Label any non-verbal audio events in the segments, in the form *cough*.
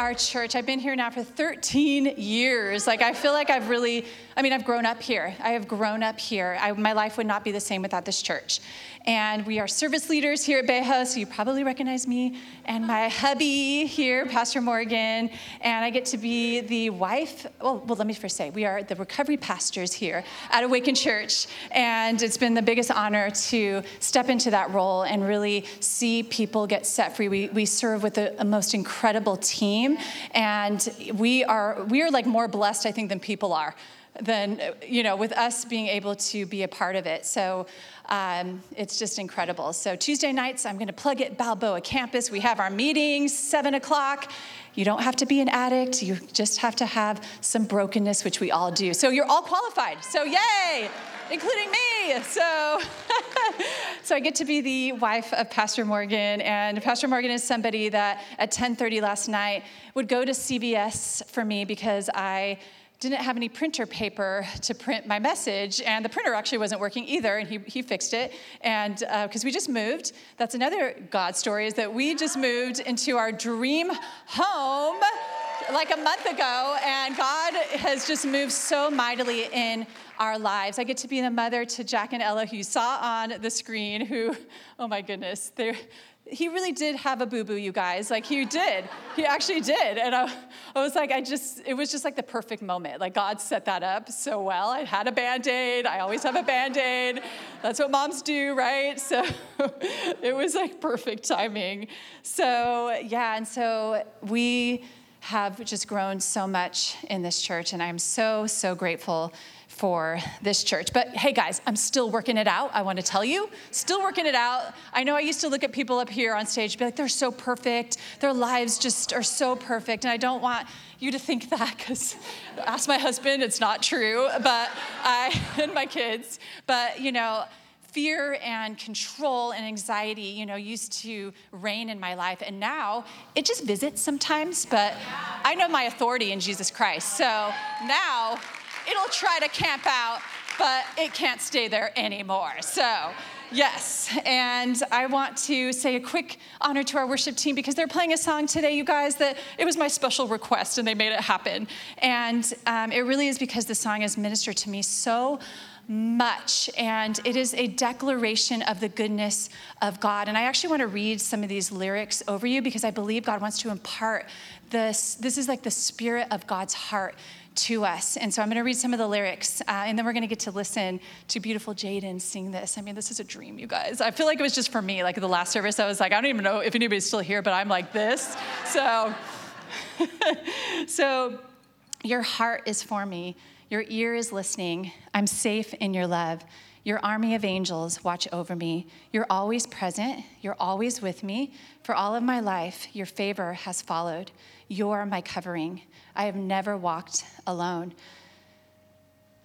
our church. I've been here now for 13 years. Like, I feel like I've really, I mean, I've grown up here. I have grown up here. I, my life would not be the same without this church. And we are service leaders here at Beja, so you probably recognize me and my hubby here, Pastor Morgan. And I get to be the wife. Well, well, let me first say, we are the recovery pastors here at Awaken Church. And it's been the biggest honor to step into that role and really see people get set free. We, we serve with a most incredible team. And we are, we are like more blessed, I think, than people are than you know with us being able to be a part of it. So um, it's just incredible. So tuesday nights i'm going to plug it balboa campus. We have our meetings 7 o'clock. You don't have to be an addict. You just have to have some brokenness which we all do. So you're all qualified. So yay including me. So *laughs* so i get to be the wife of pastor morgan and pastor morgan is somebody that at 10.30 last night would go to cvs for me because i didn't have any printer paper to print my message, and the printer actually wasn't working either, and he, he fixed it. And because uh, we just moved, that's another God story is that we just moved into our dream home like a month ago, and God has just moved so mightily in our lives. I get to be the mother to Jack and Ella, who you saw on the screen, who, oh my goodness, they're he really did have a boo boo, you guys. Like, he did. He actually did. And I, I, was like, I just, it was just like the perfect moment. Like, God set that up so well. I had a band aid. I always have a band aid. That's what moms do, right? So *laughs* it was like perfect timing. So, yeah. And so we have just grown so much in this church. And I'm so, so grateful for this church. But hey, guys, I'm still working it out. I want to tell you, still working it out. I know I used to look at people up here on stage, be like, they're so perfect. Their lives just are so perfect. And I don't want you to think *laughs* that because ask my husband, it's not true. But I, *laughs* and my kids, but you know, fear and control and anxiety, you know, used to reign in my life. And now it just visits sometimes, but I know my authority in Jesus Christ. So now it'll try to camp out, but it can't stay there anymore. So, yes. And I want to say a quick honor to our worship team because they're playing a song today, you guys, that it was my special request and they made it happen. And um, it really is because the song has ministered to me so much, and it is a declaration of the goodness of God. And I actually want to read some of these lyrics over you because I believe God wants to impart this. This is like the spirit of God's heart to us. And so I'm going to read some of the lyrics, uh, and then we're going to get to listen to beautiful Jaden sing this. I mean, this is a dream, you guys. I feel like it was just for me. Like the last service, I was like, I don't even know if anybody's still here, but I'm like this. So, *laughs* so your heart is for me. Your ear is listening. I'm safe in your love. Your army of angels watch over me. You're always present. You're always with me. For all of my life, your favor has followed. You're my covering. I have never walked alone.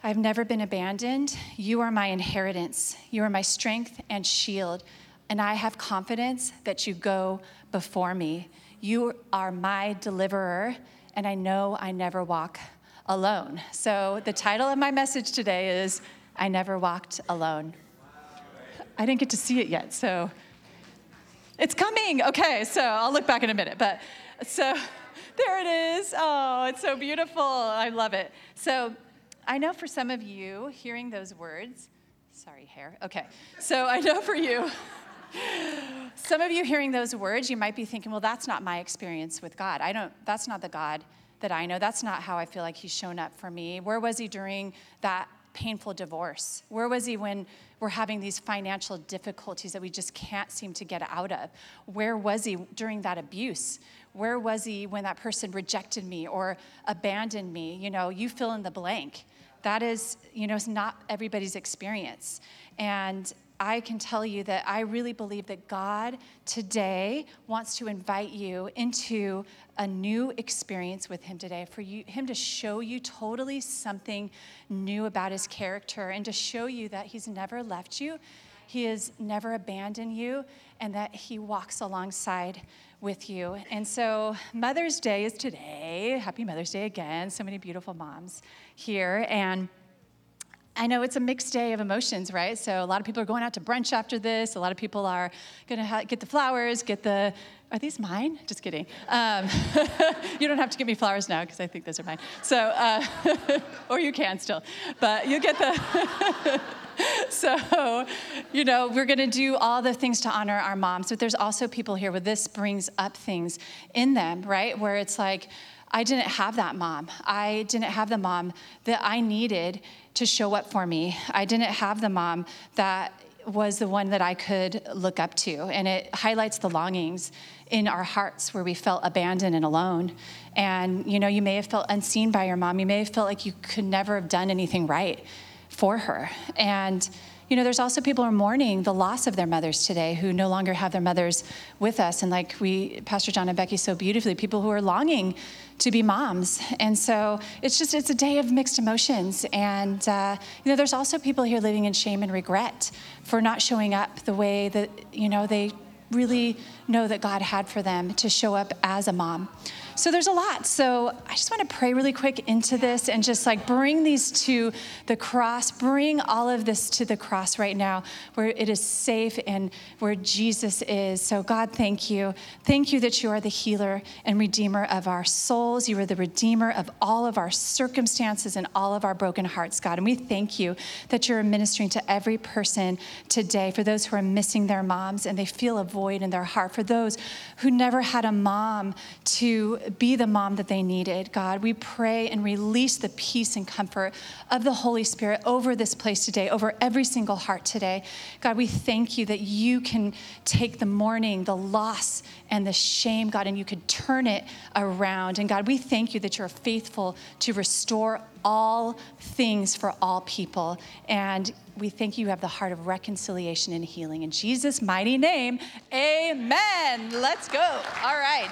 I've never been abandoned. You are my inheritance. You are my strength and shield. And I have confidence that you go before me. You are my deliverer, and I know I never walk alone. So, the title of my message today is I Never Walked Alone. I didn't get to see it yet, so it's coming. Okay, so I'll look back in a minute. But so, *laughs* there it is. Oh, it's so beautiful. I love it. So I know for some of you, hearing those words, sorry, hair. Okay. So I know for you, *laughs* some of you hearing those words, you might be thinking, well, that's not my experience with God. I don't, that's not the God that I know. That's not how I feel like He's shown up for me. Where was He during that painful divorce? Where was He when we're having these financial difficulties that we just can't seem to get out of? Where was He during that abuse? Where was he when that person rejected me or abandoned me? You know, you fill in the blank. That is, you know, it's not everybody's experience. And I can tell you that I really believe that God today wants to invite you into a new experience with Him today, for you, Him to show you totally something new about His character and to show you that He's never left you, He has never abandoned you, and that He walks alongside with you. And so, Mother's Day is today. Happy Mother's Day again. So many beautiful moms here. And I know it's a mixed day of emotions, right? So a lot of people are going out to brunch after this. A lot of people are going to ha- get the flowers, get the. Are these mine? Just kidding. Um, *laughs* you don't have to give me flowers now because I think those are mine. So, uh, *laughs* or you can still, but you get the. *laughs* so, you know, we're going to do all the things to honor our moms, but there's also people here where this brings up things in them, right? Where it's like, I didn't have that mom. I didn't have the mom that I needed to show up for me. I didn't have the mom that was the one that I could look up to. And it highlights the longings in our hearts where we felt abandoned and alone. And, you know, you may have felt unseen by your mom. You may have felt like you could never have done anything right for her. And, you know, there's also people who are mourning the loss of their mothers today who no longer have their mothers with us. And like we, Pastor John and Becky so beautifully, people who are longing to be moms. And so it's just, it's a day of mixed emotions. And, uh, you know, there's also people here living in shame and regret for not showing up the way that, you know, they really know that God had for them to show up as a mom. So there's a lot. So I just want to pray really quick into this and just like bring these to the cross, bring all of this to the cross right now where it is safe and where Jesus is. So, God, thank you. Thank you that you are the healer and redeemer of our souls. You are the redeemer of all of our circumstances and all of our broken hearts, God. And we thank you that you're ministering to every person today for those who are missing their moms and they feel a void in their heart, for those who never had a mom to be the mom that they needed. God, we pray and release the peace and comfort of the Holy Spirit over this place today, over every single heart today. God, we thank you that you can take the mourning, the loss, and the shame, God, and you could turn it around. And God, we thank you that you're faithful to restore all things for all people. And we thank you have the heart of reconciliation and healing. In Jesus' mighty name, amen. Let's go. All right.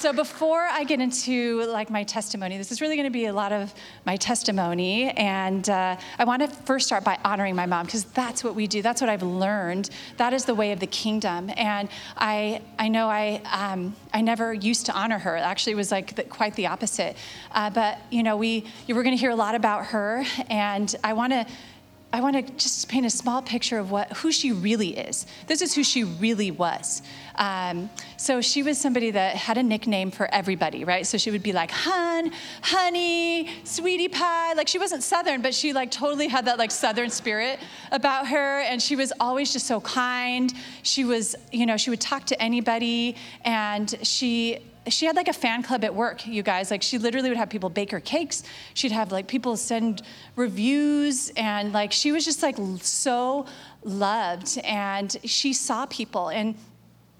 So before I get into like my testimony, this is really going to be a lot of my testimony, and uh, I want to first start by honoring my mom because that's what we do. That's what I've learned. That is the way of the kingdom, and I I know I um, I never used to honor her. It actually, was like the, quite the opposite. Uh, but you know, we you were going to hear a lot about her, and I want to I want to just paint a small picture of what who she really is. This is who she really was. Um, so she was somebody that had a nickname for everybody, right? So she would be like, "Hun, honey, sweetie pie." Like she wasn't Southern, but she like totally had that like Southern spirit about her, and she was always just so kind. She was, you know, she would talk to anybody, and she she had like a fan club at work, you guys. Like she literally would have people bake her cakes. She'd have like people send reviews and like she was just like so loved and she saw people and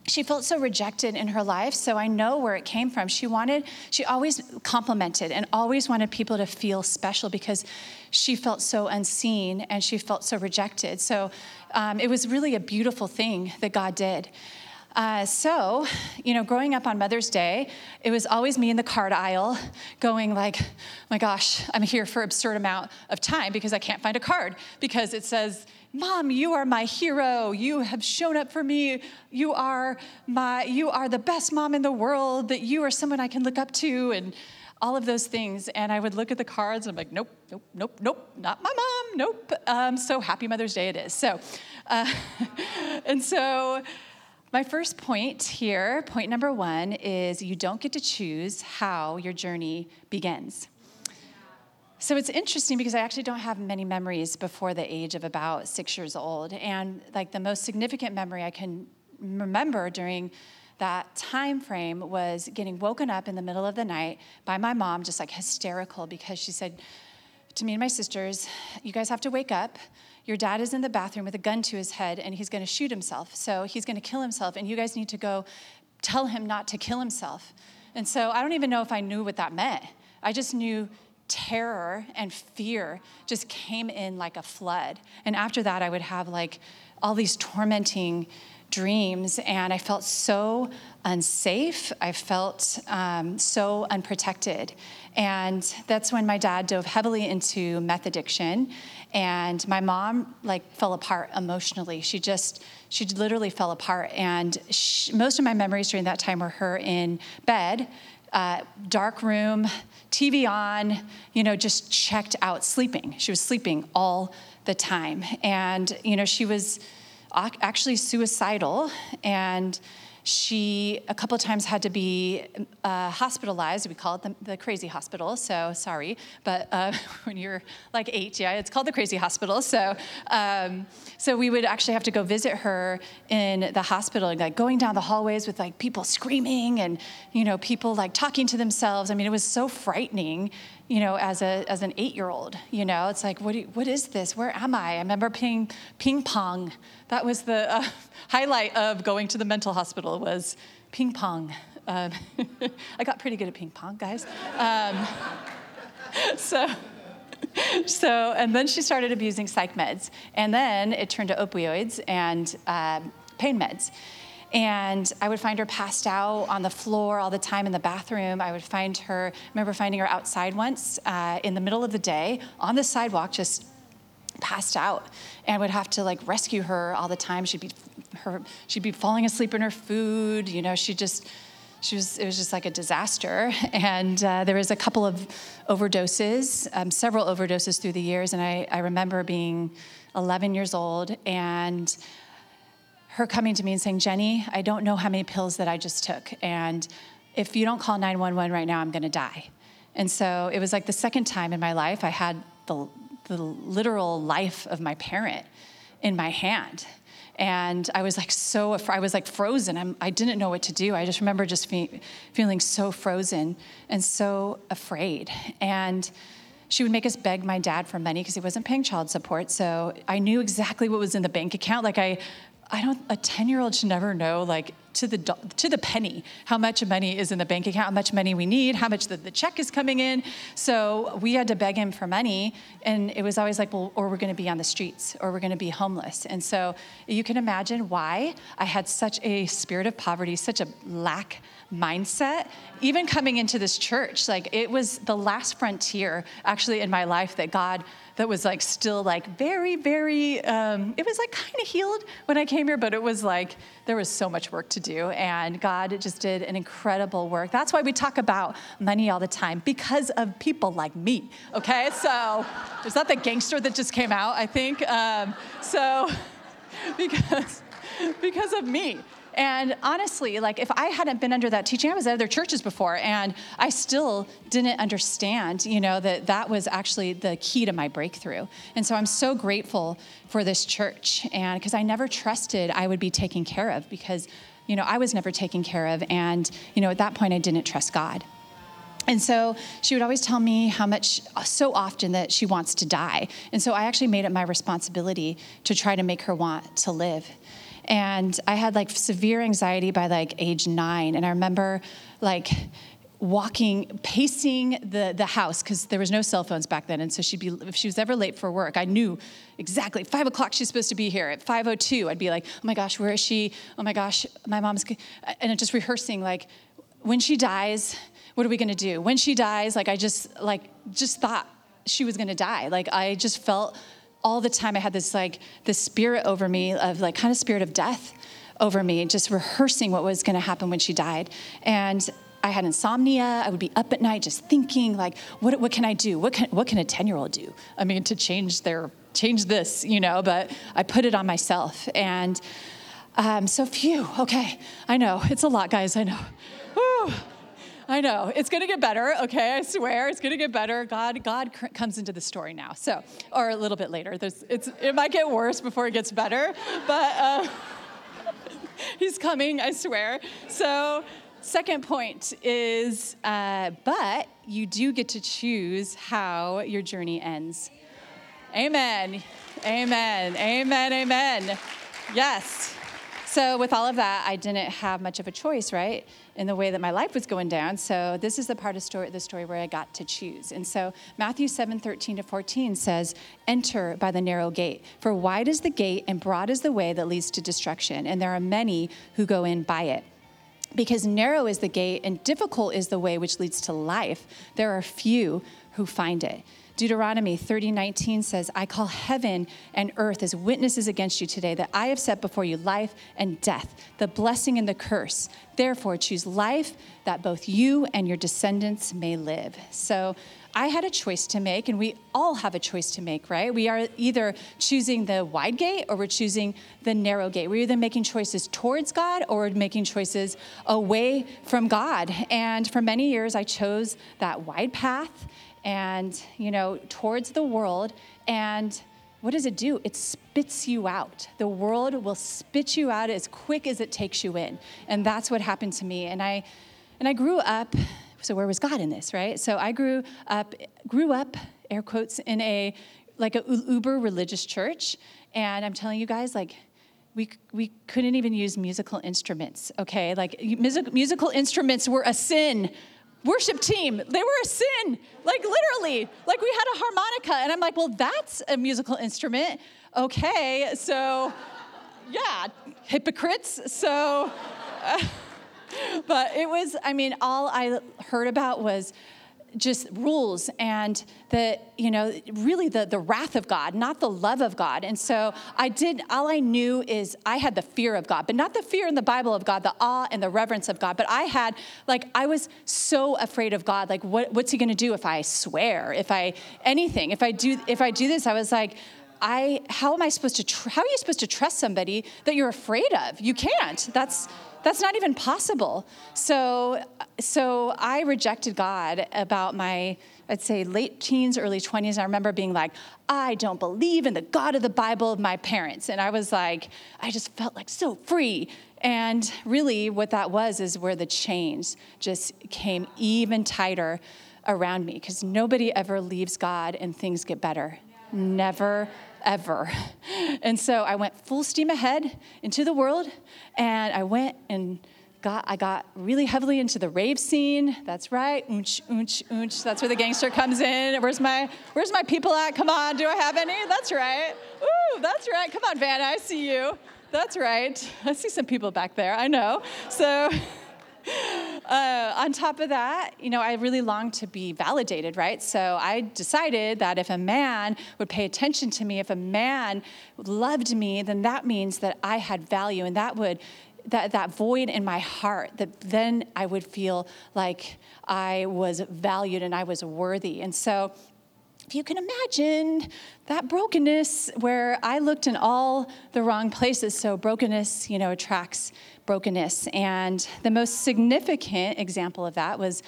she felt so rejected in her life so i know where it came from she wanted she always complimented and always wanted people to feel special because she felt so unseen and she felt so rejected so um, it was really a beautiful thing that god did uh, so, you know, growing up on Mother's Day, it was always me in the card aisle going like, my gosh, I'm here for absurd amount of time because I can't find a card because it says, Mom, you are my hero. You have shown up for me. You are my you are the best mom in the world, that you are someone I can look up to and all of those things. And I would look at the cards and I'm like, nope, nope, nope, nope, not my mom, nope. Um, so happy Mother's Day it is. So, uh, *laughs* and so my first point here, point number one, is you don't get to choose how your journey begins. So it's interesting because I actually don't have many memories before the age of about six years old. And like the most significant memory I can remember during that time frame was getting woken up in the middle of the night by my mom, just like hysterical, because she said to me and my sisters, You guys have to wake up your dad is in the bathroom with a gun to his head and he's going to shoot himself. So he's going to kill himself, and you guys need to go tell him not to kill himself. And so I don't even know if I knew what that meant. I just knew terror and fear just came in like a flood. And after that, I would have like all these tormenting dreams, and I felt so unsafe. I felt um, so unprotected. And that's when my dad dove heavily into meth addiction. And my mom, like, fell apart emotionally. She just, she literally fell apart. And she, most of my memories during that time were her in bed, uh, dark room, TV on, you know, just checked out, sleeping. She was sleeping all the time. And, you know, she was actually suicidal. And, she a couple of times had to be uh, hospitalized. We call it the, the, crazy hospital. So sorry, but uh, *laughs* when you're like eight, yeah, it's called the crazy hospital. So um, so we would actually have to go visit her in the hospital, and like going down the hallways with like people screaming and you know people like talking to themselves. I mean, it was so frightening you know, as a as an eight year old. You know, it's like, what, you, what is this? Where am I? I remember playing ping pong. That was the uh, *laughs* highlight of going to the mental hospital was ping pong. Um, *laughs* I got pretty good at ping pong, guys. Um, *laughs* so. So, and then she started abusing psych meds. And then it turned to opioids and uh, pain meds. And I would find her passed out on the floor all the time in the bathroom. I would find her, I remember finding her outside once uh, in the middle of the day on the sidewalk, just passed out and would have to like rescue her all the time she'd be her she'd be falling asleep in her food you know she just she was it was just like a disaster *laughs* and uh, there was a couple of overdoses um, several overdoses through the years and I, I remember being 11 years old and her coming to me and saying, Jenny, I don't know how many pills that I just took. And if you don't call 911 right now, I'm going to die. And so it was like the second time in my life I had the, the literal life of my parent in my hand. And I was like so, I was like frozen. I'm, I did not know what to do. I just remember just fe- feeling so frozen and so afraid. And she would make us beg my dad for money because he wasn't paying child support. So I knew exactly what was in the bank account. Like I, I don't. A ten-year-old should never know, like to the to the penny, how much money is in the bank account, how much money we need, how much the, the check is coming in. So we had to beg him for money, and it was always like, well, or we're going to be on the streets, or we're going to be homeless. And so you can imagine why I had such a spirit of poverty, such a lack mindset even coming into this church like it was the last frontier actually in my life that god that was like still like very, very, um, it was like kind of healed when I came here, but it was like there was so much work to do. And God just did an incredible work. That's why we talk about money all the time because of people like me, okay? So, is that the gangster that just came out? I think. Um, so, *laughs* because, because of me. And honestly, like if I hadn't been under that teaching, I was at other churches before, and I still didn't understand, you know, that that was actually the key to my breakthrough. And so I'm so grateful for this church, and because I never trusted I would be taken care of, because, you know, I was never taken care of, and you know, at that point, I didn't trust God. And so she would always tell me how much, so often, that she wants to die. And so I actually made it my responsibility to try to make her want to live. And I had like severe anxiety by like age nine. And I remember like walking, pacing the, the house because there was no cell phones back then. And so she'd be, if she was ever late for work, I knew exactly five o'clock she's supposed to be here. At 5.02, I'd be like, oh my gosh, where is she? Oh my gosh, my mom's, and just rehearsing like, when she dies, what are we gonna do? When she dies, like I just, like, just thought she was gonna die. Like I just felt all the time I had this like this spirit over me of like kind of spirit of death over me, just rehearsing what was going to happen when she died. And I had insomnia. I would be up at night just thinking like, what, what can I do? What can, what can a 10 year old do? I mean, to change their, change this, you know, but I put it on myself. And um, so phew, okay, I know, it's a lot, guys, I know. Whew. I know. It's going to get better, okay? I swear. It's going to get better. God God cr- comes into the story now. So, or a little bit later. There's, it's, it might get worse before it gets better, but uh, *laughs* he's coming, I swear. So, second point is, uh, but you do get to choose how your journey ends. Amen. Amen. Amen. Amen. Yes. So, with all of that, I didn't have much of a choice, right, in the way that my life was going down. So, this is the part of story, the story where I got to choose. And so, Matthew 7 13 to 14 says, Enter by the narrow gate, for wide is the gate and broad is the way that leads to destruction, and there are many who go in by it. Because narrow is the gate and difficult is the way which leads to life, there are few who find it. Deuteronomy 30:19 says, "I call heaven and earth as witnesses against you today that I have set before you life and death, the blessing and the curse. Therefore choose life that both you and your descendants may live." So I had a choice to make, and we all have a choice to make, right? We are either choosing the wide gate or we're choosing the narrow gate. We're either making choices towards God or making choices away from God. And for many years, I chose that wide path and, you know, towards the world. And what does it do? It spits you out. The world will spit you out as quick as it takes you in. And that's what happened to me. And I and I grew up, so where was God in this, right? So I grew up grew up air quotes in a like a uber religious church and I'm telling you guys like we, we couldn't even use musical instruments, okay? Like music, musical instruments were a sin worship team. They were a sin, like literally. Like we had a harmonica, and I'm like, well, that's a musical instrument. Okay, so yeah, hypocrites. So, uh, *laughs* *laughs* but it was, I mean, all I heard about was just rules and the you know really the the wrath of god not the love of god and so i did all i knew is i had the fear of god but not the fear in the bible of god the awe and the reverence of god but i had like i was so afraid of god like what, what's he going to do if i swear if i anything if i do if i do this i was like I, how am I supposed to, tr- how are you supposed to trust somebody that you're afraid of? You can't. That's, that's not even possible. So, so I rejected God about my, I'd say, late teens, early 20s. I remember being like, I don't believe in the God of the Bible of my parents. And I was like, I just felt like so free. And really, what that was is where the chains just came even tighter around me because nobody ever leaves God and things get better. Never ever. And so I went full steam ahead into the world, and I went and got I got really heavily into the rave scene. That's right, oonch, oonch, oonch. That's where the gangster comes in. Where's my Where's my people at? Come on, do I have any? That's right. Ooh, that's right. Come on, Van, I see you. That's right. I see some people back there. I know. So. *laughs* *laughs* Uh, on top of that, you know, I really longed to be validated, right? So I decided that if a man would pay attention to me, if a man loved me, then that means that I had value, and that would that, that void in my heart that then i would feel like i was valued and i was worthy and so if you can imagine that brokenness where I looked in all the wrong places. So brokenness, you know, attracts brokenness. And the most significant example of that was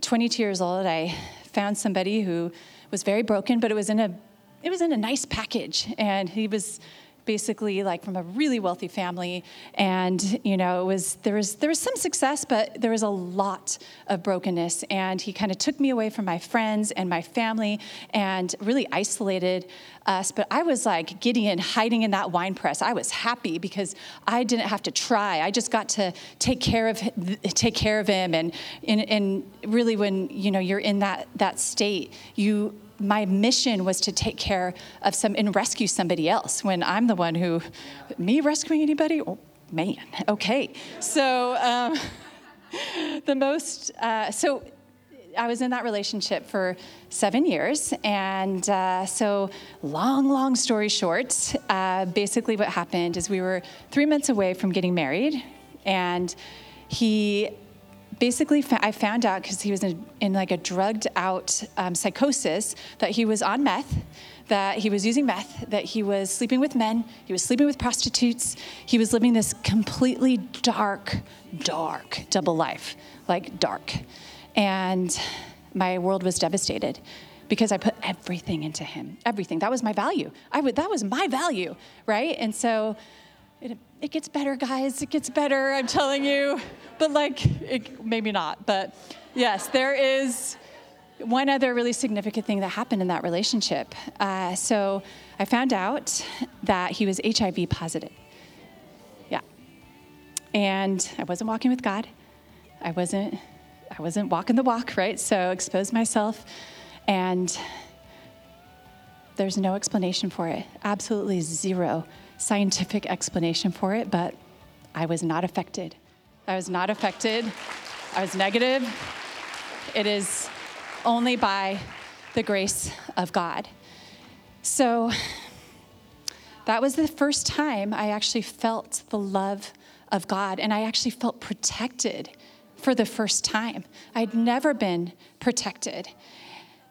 22 years old, I found somebody who was very broken, but it was in a it was in a nice package. And he was basically like from a really wealthy family. And you know it was there was there was some success but there was a lot of brokenness. And he kind of took me away from my friends and my family and really isolated us. But i was like gideon hiding in that wine press. I was happy because i didn't have to try. I just got to take care of take care of him. And and, and really when you know you're in that that state you my mission was to take care of some and rescue somebody else when I'm the one who, me rescuing anybody? Oh, man, okay. So, um, *laughs* the most, uh, so I was in that relationship for seven years. And uh, so, long, long story short, uh, basically what happened is we were three months away from getting married. And he basically I found out because he was in, in, like a drugged out um, psychosis that he was on meth, that he was using meth, that he was sleeping with men, he was sleeping with prostitutes, he was living this completely dark, dark double life, like dark. And my world was devastated because I put everything into him, everything. That was my value. I would, that was my value, right? And so it, it gets better, guys. It gets better, I'm telling you. But, like, it, maybe not. But yes, there is one other really significant thing that happened in that relationship. Uh, so I found out that he was HIV positive. Yeah. and I wasn't walking with God. I wasn't, I wasn't walking the walk, right? So exposed myself, and there's no explanation for it. Absolutely zero scientific explanation for it, but I was not affected. I was not affected. I was negative. It is only by the grace of God. So that was the first time I actually felt the love of God, and I actually felt protected for the first time. I'd never been protected.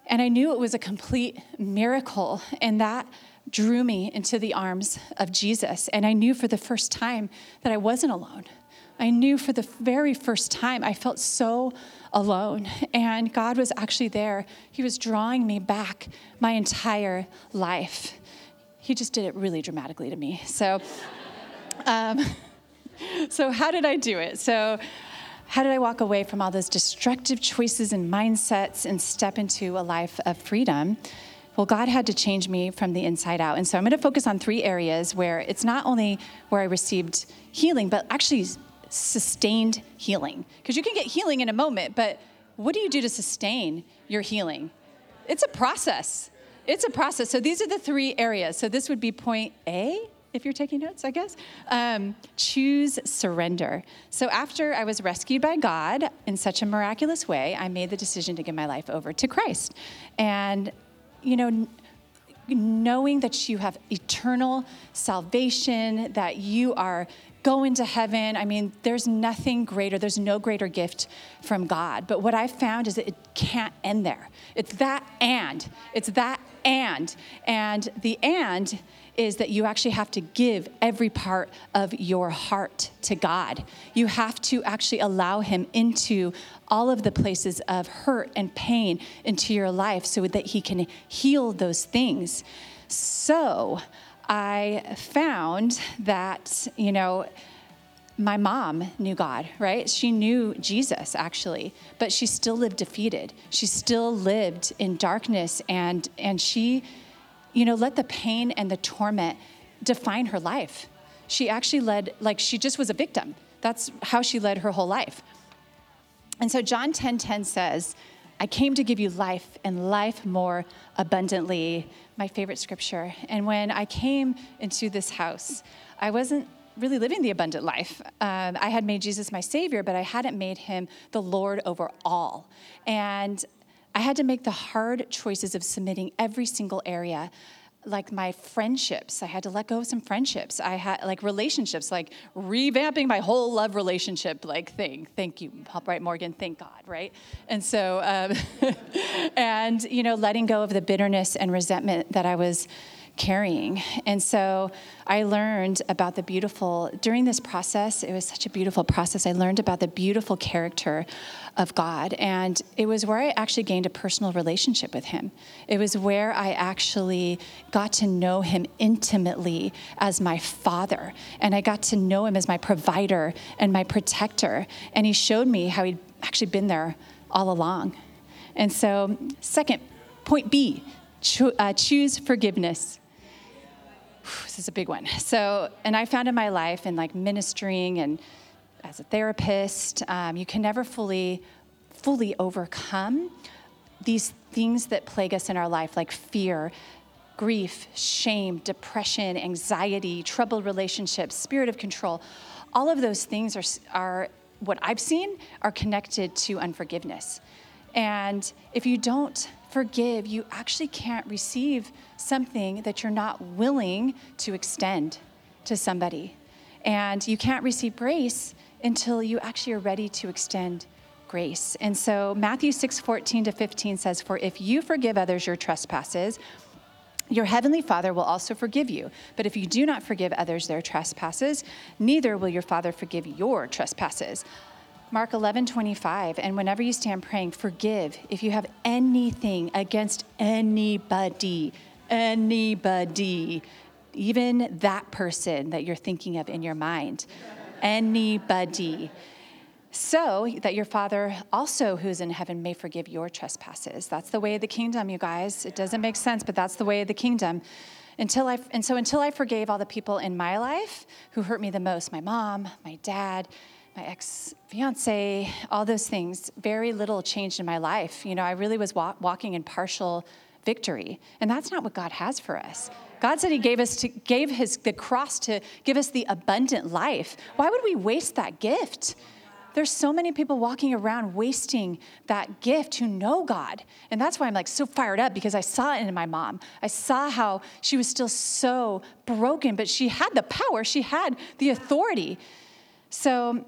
And I knew it was a complete miracle, and that drew me into the arms of Jesus. And I knew for the first time that I wasn't alone. I knew for the very first time I felt so alone. And God was actually there. He was drawing me back my entire life. He just did it really dramatically to me. So, *laughs* um, so how did I do it? So, how did I walk away from all those destructive choices and mindsets and step into a life of freedom? Well, God had to change me from the inside out. And so I'm going to focus on three areas where it's not only where I received healing, but actually sustained healing. Because you can get healing in a moment, but what do you do to sustain your healing? It's a process. It's a process. So these are the three areas. So this would be point A, if you're taking notes, I guess. Um, choose surrender. So after I was rescued by God in such a miraculous way, I made the decision to give my life over to Christ. And, you know, knowing that you have eternal salvation, that you are going to heaven. I mean, there's nothing greater, there's no greater gift from God. But what I've found is that it can't end there. It's that and. It's that and. And the and is that you actually have to give every part of your heart to God. You have to actually allow Him into all of the places of hurt and pain into your life so that He can heal those things. So, I found that, you know, my mom knew God, right? She knew Jesus actually, but she still lived defeated. She still lived in darkness and and she you know let the pain and the torment define her life. She actually led like she just was a victim. That's how she led her whole life. And so John 10:10 10, 10 says, I came to give you life and life more abundantly my favorite scripture. And when I came into this house, I wasn't really living the abundant life. Um, I had made Jesus my Savior, but I hadn't made him the Lord over all. And I had to make the hard choices of submitting every single area like my friendships. I had to let go of some friendships. I had like relationships, like revamping my whole love relationship like thing. Thank you, Right, Morgan. Thank God, right? And so, um, *laughs* and you know, letting go of the bitterness and resentment that I was carrying. And so I learned about the beautiful, during this process, it was such a beautiful process. I learned about the beautiful character of God. And it was where I actually gained a personal relationship with Him. It was where I actually got to know Him intimately as my Father. And I got to know Him as my provider and my protector. And He showed me how He'd actually been there all along. And so, second, point B. Cho- uh, choose forgiveness this is a big one. So, and I found in my life in like ministering and as a therapist, um, you can never fully, fully overcome these things that plague us in our life, like fear, grief, shame, depression, anxiety, troubled relationships, spirit of control. All of those things are, are what I've seen are connected to unforgiveness. And if you don't forgive, you actually can't receive something that you're not willing to extend to somebody. And you can't receive grace until you actually are ready to extend grace. And so Matthew 6 14 to 15 says, For if you forgive others your trespasses, your heavenly Father will also forgive you. But if you do not forgive others their trespasses, neither will your Father forgive your trespasses. Mark 11, 25. And whenever you stand praying, forgive if you have anything against anybody, anybody, even that person that you're thinking of in your mind. Anybody. So that your Father also who's in heaven may forgive your trespasses. That's the way of the kingdom, you guys. It doesn't make sense, but that's the way of the kingdom. until I, and so until I forgave all the people in my life who hurt me the most my mom, my dad, my ex fiance, all those things, very little changed in my life. You know, I really was wa- walking in partial victory. And that's not what God has for us. God said He gave us to, gave His the cross to give us the abundant life. Why would we waste that gift? There's so many people walking around wasting that gift who know God. And that's why I'm like so fired up because I saw it in my mom. I saw how she was still so broken, but she had the power, she had the authority. So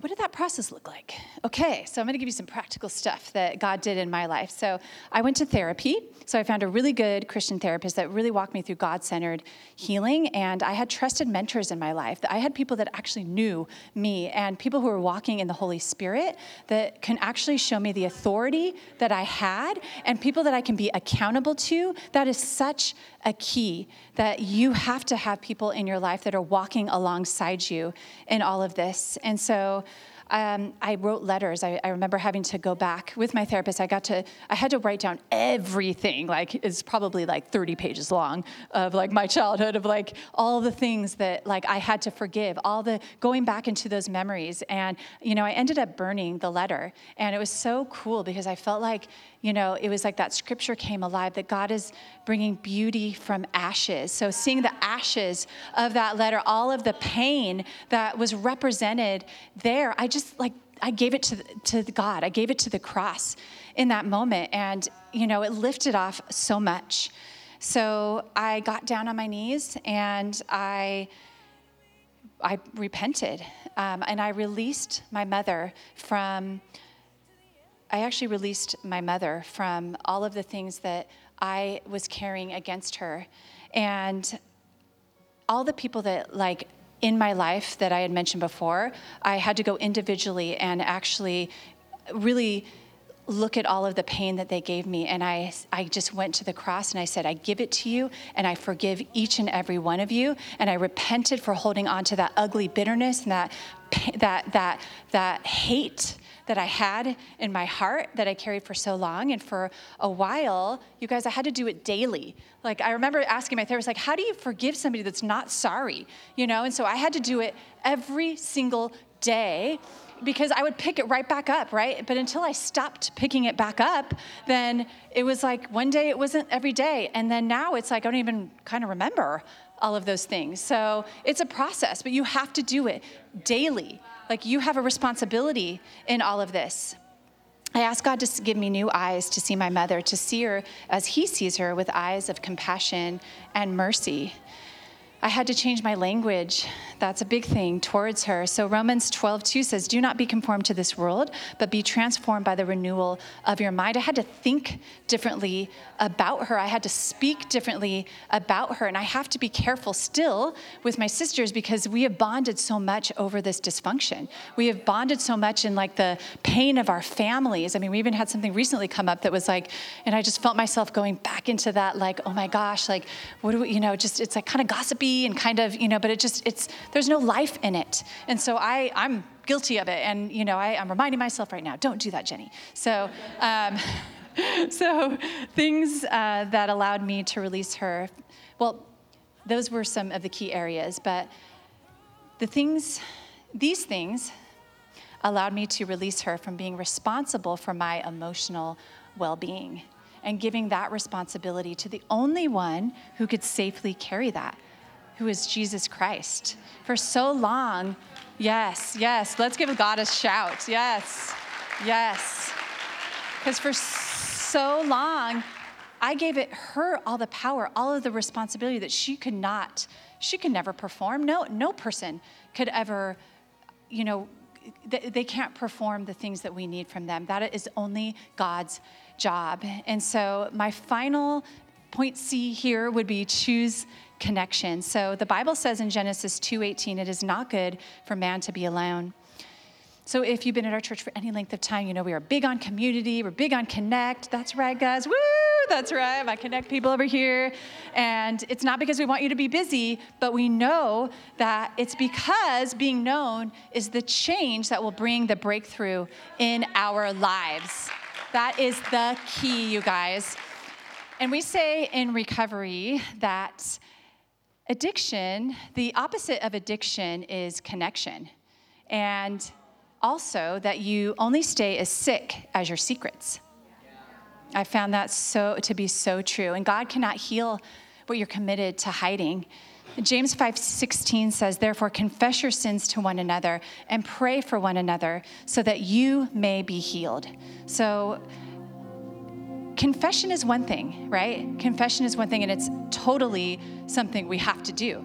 what did that process look like? Okay, so I'm going to give you some practical stuff that God did in my life. So I went to therapy. So I found a really good Christian therapist that really walked me through God centered healing. And I had trusted mentors in my life. I had people that actually knew me and people who were walking in the Holy Spirit that can actually show me the authority that I had and people that I can be accountable to. That is such a key that you have to have people in your life that are walking alongside you in all of this. And so um, I wrote letters. I, I, remember having to go back with my therapist. I got to, I had to write down everything. Like it's probably like 30 pages long of like my childhood of like all the things that like I had to forgive, all the going back into those memories. And you know, I ended up burning the letter, and it was so cool because I felt like you know, it was like that scripture came alive that God is bringing beauty from ashes. So, seeing the ashes of that letter, all of the pain that was represented there, I just like, I gave it to, to God. I gave it to the cross in that moment. And, you know, it lifted off so much. So, I got down on my knees and I. I repented um, and I released my mother from I actually released my mother from all of the things that I was carrying against her. And all the people that, like, in my life that I had mentioned before, I had to go individually and actually really look at all of the pain that they gave me. And I, I just went to the cross and I said, I give it to you and I forgive each and every one of you. And I repented for holding on to that ugly bitterness and that, that, that, that hate that I had in my heart that I carried for so long. And for a while, you guys, I had to do it daily. Like, I remember asking my therapist, like, how do you forgive somebody that's not sorry? You know, and so I had to do it every single day because I would pick it right back up, right? But until I stopped picking it back up, then it was like one day it wasn't every day. And then now it's like I don't even kind of remember all of those things. So it's a process, but you have to do it daily. Like you have a responsibility in all of this. I ask God to give me new eyes to see my mother, to see her as He sees her with eyes of compassion and mercy. I had to change my language. That's a big thing towards her. So Romans 12, 2 says, Do not be conformed to this world, but be transformed by the renewal of your mind. I had to think differently about her. I had to speak differently about her. And I have to be careful still with my sisters because we have bonded so much over this dysfunction. We have bonded so much in like the pain of our families. I mean, we even had something recently come up that was like, and I just felt myself going back into that, like, oh my gosh, like, what do we, you know, just, it's like kind of gossipy and kind of, you know, but it just, it's, there's no life in it. And so I, I'm guilty of it. And, you know, I, am reminding myself right now, don't do that, Jenny. So, um, *laughs* so things uh, that allowed me to release her, well, those were some of the key areas, but the things, these things allowed me to release her from being responsible for my emotional well being and giving that responsibility to the only one who could safely carry that, who is Jesus Christ. For so long, yes, yes, let's give God a shout. Yes, yes. Because for so long, I gave it her all the power, all of the responsibility that she could not, she could never perform. No, no person could ever, you know, they, they can't perform the things that we need from them. That is only God's job. And so my final point C here would be choose connection. So the Bible says in Genesis 2:18, it is not good for man to be alone. So if you've been at our church for any length of time, you know we are big on community, we're big on connect. That's right, guys. Woo! That's right. I connect people over here. And it's not because we want you to be busy, but we know that it's because being known is the change that will bring the breakthrough in our lives. That is the key, you guys. And we say in recovery that addiction, the opposite of addiction is connection. And also that you only stay as sick as your secrets. I found that so to be so true. And God cannot heal what you're committed to hiding. James 5:16 says, "Therefore confess your sins to one another and pray for one another so that you may be healed." So confession is one thing, right? Confession is one thing and it's totally something we have to do.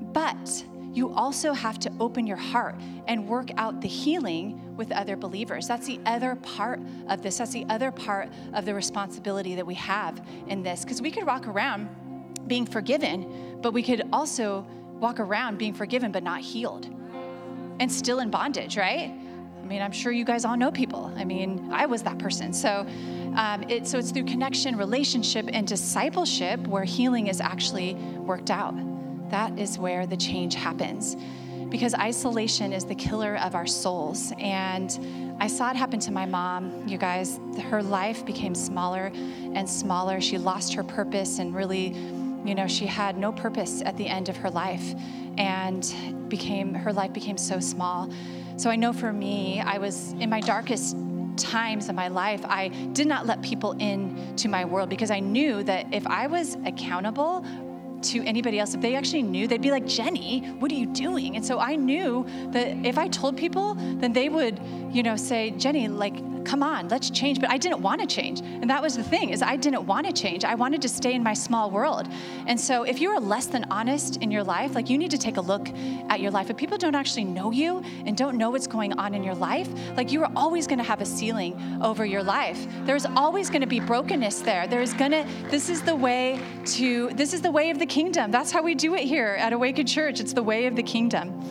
But you also have to open your heart and work out the healing with other believers. That's the other part of this. That's the other part of the responsibility that we have in this. Because we could walk around being forgiven, but we could also walk around being forgiven but not healed and still in bondage, right? I mean, I'm sure you guys all know people. I mean, I was that person. So, um, it, so it's through connection, relationship, and discipleship where healing is actually worked out. That is where the change happens. Because isolation is the killer of our souls. And I saw it happen to my mom, you guys. Her life became smaller and smaller. She lost her purpose and really, you know, she had no purpose at the end of her life and became her life became so small. So I know for me, I was in my darkest times of my life, I did not let people in to my world because I knew that if I was accountable to anybody else, if they actually knew, they'd be like, Jenny, what are you doing? And so I knew that if I told people, then they would, you know, say, Jenny, like, come on, let's change. But I didn't want to change. And that was the thing is I didn't want to change. I wanted to stay in my small world. And so if you are less than honest in your life, like you need to take a look at your life. If people don't actually know you and don't know what's going on in your life, like you are always going to have a ceiling over your life. There's always going to be brokenness there. There's going to this is the way to this is the way of the kingdom. That's how we do it here at Awaken Church. It's the way of the kingdom.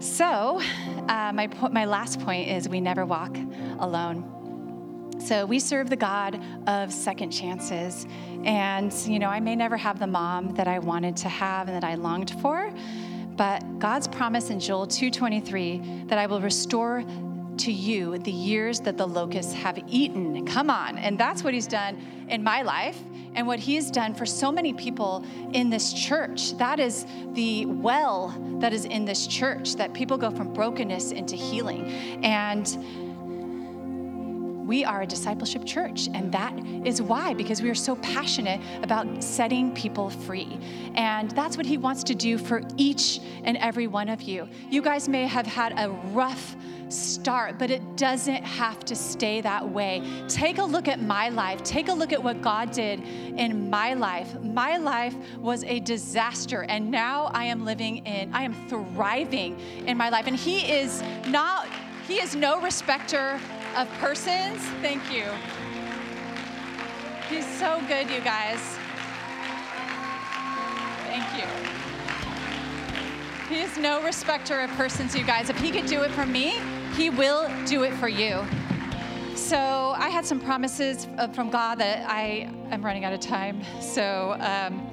So, uh, my, po- my last point is we never walk alone. So, we serve the God of second chances. And, you know, I may never have the mom that I wanted to have and that I longed for, but God's promise in Joel 2:23 that I will restore to you the years that the locusts have eaten. Come on. And that's what he's done in my life and what he's done for so many people in this church. That is the well that is in this church, that people go from brokenness into healing. And we are a discipleship church, and that is why, because we are so passionate about setting people free. And that's what He wants to do for each and every one of you. You guys may have had a rough start, but it doesn't have to stay that way. Take a look at my life. Take a look at what God did in my life. My life was a disaster, and now I am living in, I am thriving in my life. And He is not, He is no respecter of persons. Thank you. He's so good, you guys. Thank you. He is no respecter of persons, you guys. If he could do it for me, he will do it for you. So I had some promises from God that I am running out of time. So um,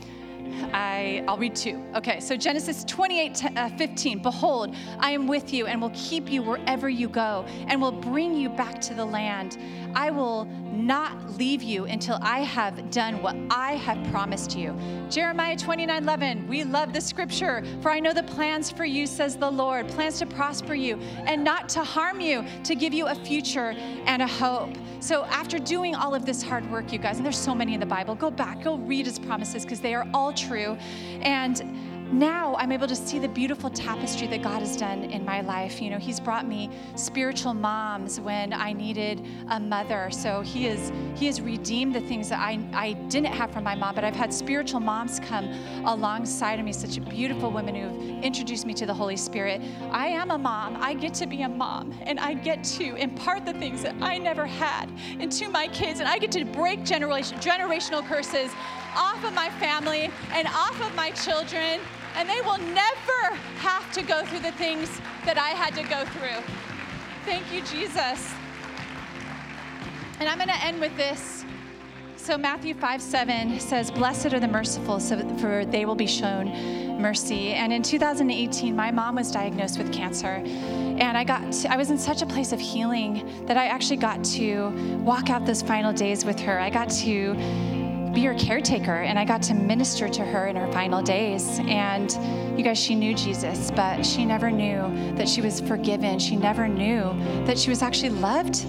I, I'll read two. Okay, so Genesis 28 uh, 15. Behold, I am with you and will keep you wherever you go and will bring you back to the land. I will not leave you until I have done what I have promised you. Jeremiah 29 11. We love the scripture. For I know the plans for you, says the Lord plans to prosper you and not to harm you, to give you a future and a hope. So, after doing all of this hard work, you guys, and there's so many in the Bible, go back, go read his promises because they are all true. And now I'm able to see the beautiful tapestry that God has done in my life. You know, He's brought me spiritual moms when I needed a mother. So He is He has redeemed the things that I, I didn't have from my mom, but I've had spiritual moms come alongside of me, such beautiful women who've introduced me to the Holy Spirit. I am a mom. I get to be a mom, and I get to impart the things that I never had into my kids, and I get to break generation, generational curses off of my family and off of my children, and they will never have to go through the things that I had to go through. Thank you, Jesus. And I'm going to end with this. So, Matthew 5 7 says, Blessed are the merciful, for they will be shown mercy. And in 2018, my mom was diagnosed with cancer. And I got, to, I was in such a place of healing that I actually got to walk out those final days with her. I got to be her caretaker. And I got to minister to her in her final days. And you guys, she knew Jesus, but she never knew that she was forgiven. She never knew that she was actually loved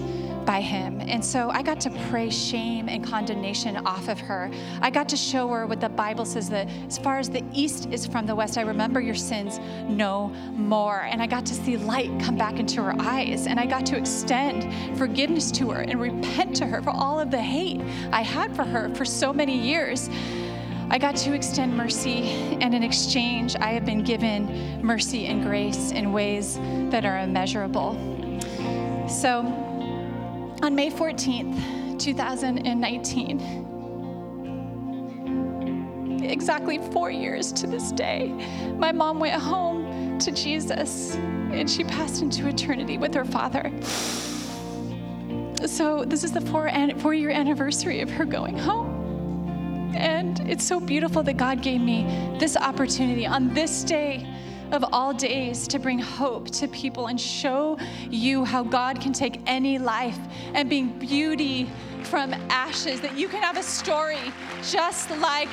by him. And so I got to pray shame and condemnation off of her. I got to show her what the Bible says that as far as the east is from the west, I remember your sins no more. And I got to see light come back into her eyes. And I got to extend forgiveness to her and repent to her for all of the hate I had for her for so many years. I got to extend mercy, and in exchange, I have been given mercy and grace in ways that are immeasurable. So, on May 14th, 2019, exactly four years to this day, my mom went home to Jesus and she passed into eternity with her father. So, this is the four, four year anniversary of her going home. And it's so beautiful that God gave me this opportunity on this day of all days to bring hope to people and show you how God can take any life and bring beauty from ashes, that you can have a story just like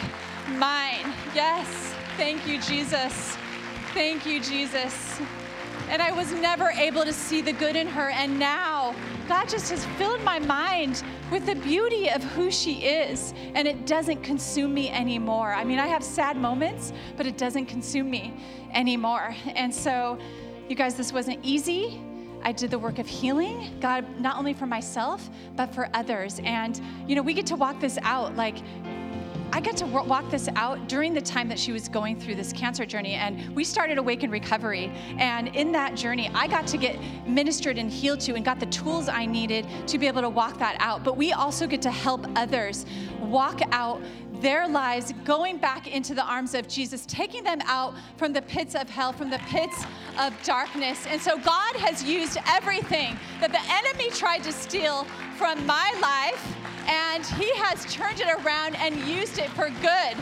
mine. Yes, thank you, Jesus. Thank you, Jesus. And I was never able to see the good in her, and now God just has filled my mind with the beauty of who she is, and it doesn't consume me anymore. I mean, I have sad moments, but it doesn't consume me anymore. And so, you guys, this wasn't easy. I did the work of healing, God, not only for myself, but for others. And, you know, we get to walk this out like, I got to walk this out during the time that she was going through this cancer journey. And we started Awaken Recovery. And in that journey, I got to get ministered and healed to and got the tools I needed to be able to walk that out. But we also get to help others walk out their lives going back into the arms of Jesus, taking them out from the pits of hell, from the pits of darkness. And so God has used everything that the enemy tried to steal from my life and he has turned it around and used it for good.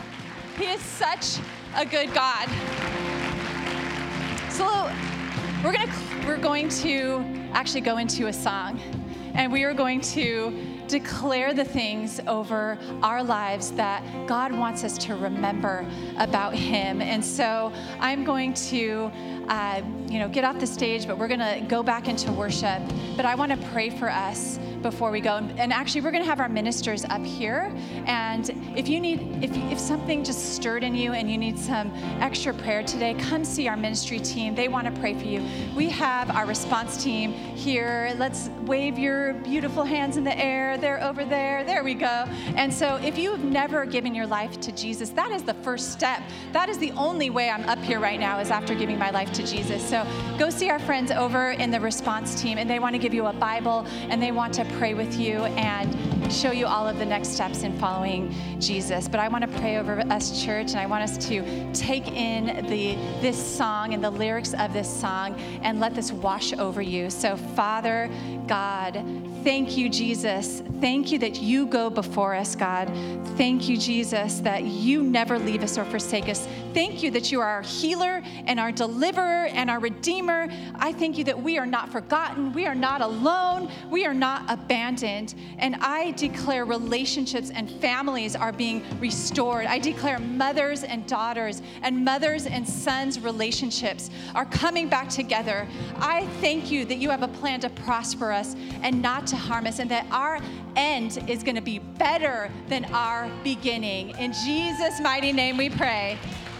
He is such a good God. So we're going to we're going to actually go into a song and we are going to declare the things over our lives that God wants us to remember about Him. And so I'm going to, uh, you know, get off the stage, but we're going to go back into worship. But I want to pray for us before we go. And actually, we're going to have our ministers up here. And if you need, if, if something just stirred in you and you need some extra prayer today, come see our ministry team. They want to pray for you. We have our response team here. Let's wave your beautiful hands in the air. They're over there. There we go. And so, if you've never given your life to Jesus, that is the first step. That is the only way I'm up here right now is after giving my life to Jesus. So, go see our friends over in the response team, and they want to give you a Bible and they want to pray with you and show you all of the next steps in following Jesus. But I want to pray over us, church, and I want us to take in the this song and the lyrics of this song and let this wash over you. So, Father, God, thank you, Jesus. Thank you that you go before us, God. Thank you, Jesus, that you never leave us or forsake us. Thank you that you are our healer and our deliverer and our redeemer. I thank you that we are not forgotten, we are not alone, we are not abandoned. And I declare relationships and families are being restored. I declare mothers and daughters and mothers and sons relationships are coming back together. I thank you that you have a plan to prosper us and not to harm us, and that our end is going to be better than our beginning. In Jesus' mighty name we pray.